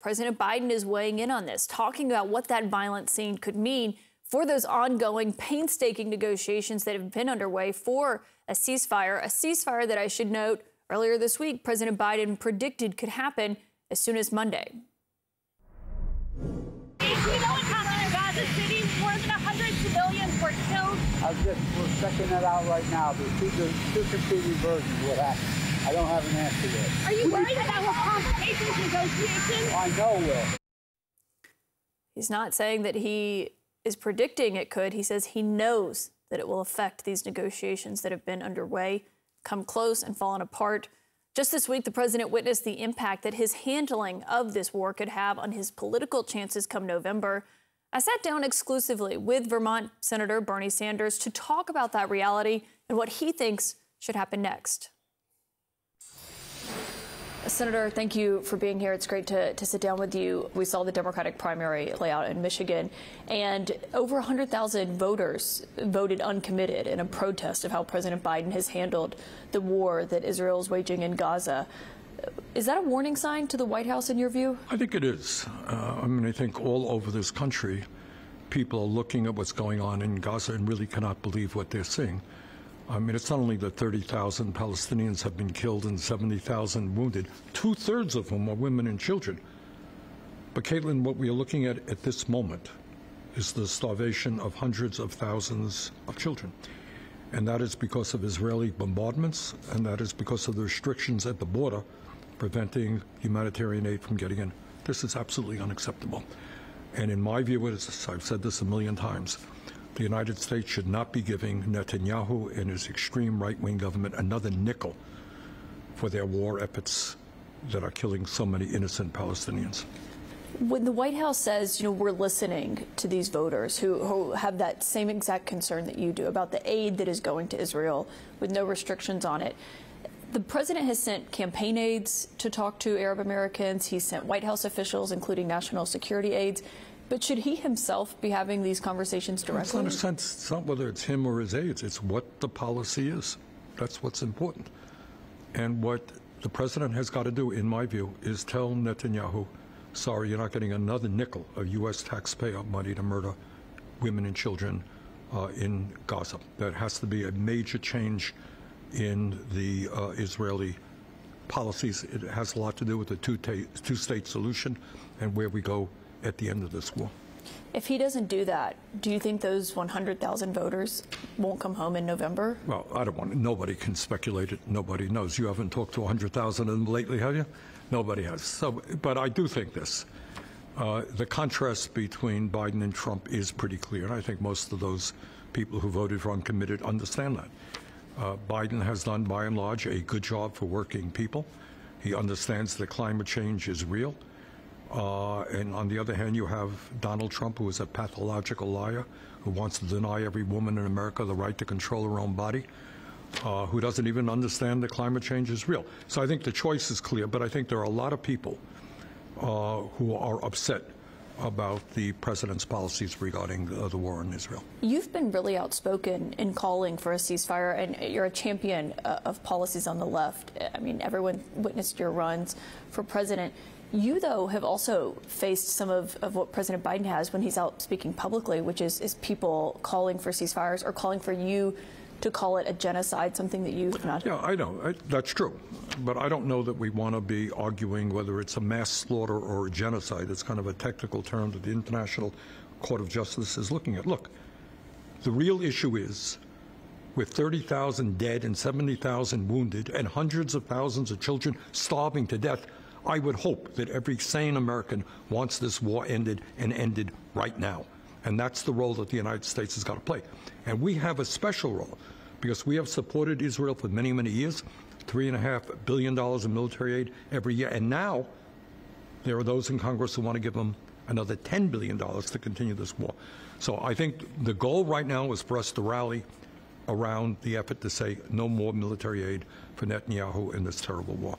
President Biden is weighing in on this, talking about what that violent scene could mean for those ongoing, painstaking negotiations that have been underway for a ceasefire. A ceasefire that I should note earlier this week, President Biden predicted could happen as soon as Monday. We know what's happening in Gaza City. More than 100 civilians were killed. I'm just, we're checking that out right now. There's two, there's two competing versions of what happened. I don't have an answer yet. Are you worried that that will complicate these negotiations? I know will. He's not saying that he is predicting it could. He says he knows that it will affect these negotiations that have been underway, come close and fallen apart. Just this week, the president witnessed the impact that his handling of this war could have on his political chances come November. I sat down exclusively with Vermont Senator Bernie Sanders to talk about that reality and what he thinks should happen next. Senator, thank you for being here. It's great to, to sit down with you. We saw the Democratic primary play out in Michigan, and over 100,000 voters voted uncommitted in a protest of how President Biden has handled the war that Israel is waging in Gaza. Is that a warning sign to the White House in your view? I think it is. Uh, I mean, I think all over this country, people are looking at what's going on in Gaza and really cannot believe what they're seeing. I mean, it's not only that 30,000 Palestinians have been killed and 70,000 wounded, two thirds of whom are women and children. But, Kaitlan, what we are looking at at this moment is the starvation of hundreds of thousands of children. And that is because of Israeli bombardments, and that is because of the restrictions at the border preventing humanitarian aid from getting in. This is absolutely unacceptable. And in my view, I've said this a million times, the United States should not be giving Netanyahu and his extreme right wing government another nickel for their war efforts that are killing so many innocent Palestinians. When the White House says, you know, we're listening to these voters who, who, have that same exact concern that you do about the aid that is going to Israel with no restrictions on it, the president has sent campaign aides to talk to Arab Americans. He's sent White House officials, including national security aides. But should he himself be having these conversations directly? It's not a sense. It's not whether it's him or his aides. It's what the policy is. That's what's important. And what the president has got to do, in my view, is tell Netanyahu, sorry, you're not getting another nickel of U.S. taxpayer money to murder women and children uh, in Gaza. That has to be a major change in the uh, Israeli policies. It has a lot to do with the two-state solution and where we go at the end of this war. If he doesn't do that, do you think those 100,000 voters won't come home in November? Well, I don't want. to. Nobody can speculate it. Nobody knows. You haven't talked to 100,000 of them lately, have you? Nobody has. So, but I do think this. Uh, the contrast between Biden and Trump is pretty clear, and I think most of those people who voted for uncommitted understand that. Uh, Biden has done, by and large, a good job for working people. He understands that climate change is real. Uh, and on the other hand, you have Donald Trump, who is a pathological liar, who wants to deny every woman in America the right to control her own body, uh, who doesn't even understand that climate change is real. So I think the choice is clear, but I think there are a lot of people uh, who are upset about the president's policies regarding uh, the war in Israel. You've been really outspoken in calling for a ceasefire, and you're a champion uh, of policies on the left. I mean, everyone witnessed your runs for president. You, though, have also faced some of, of what President Biden has when he's out speaking publicly, which is, is people calling for ceasefires or calling for you to call it a genocide, something that you have not. Yeah, I know. I, that's true. But I don't know that we want to be arguing whether it's a mass slaughter or a genocide. It's kind of a technical term that the International Court of Justice is looking at. Look, the real issue is with 30,000 dead and 70,000 wounded and hundreds of thousands of children starving to death, I would hope that every sane American wants this war ended and ended right now. And that's the role that the United States has got to play. And we have a special role because we have supported Israel for many, many years, $3.5 billion in military aid every year. And now there are those in Congress who want to give them another $10 billion to continue this war. So I think the goal right now is for us to rally around the effort to say no more military aid for Netanyahu in this terrible war.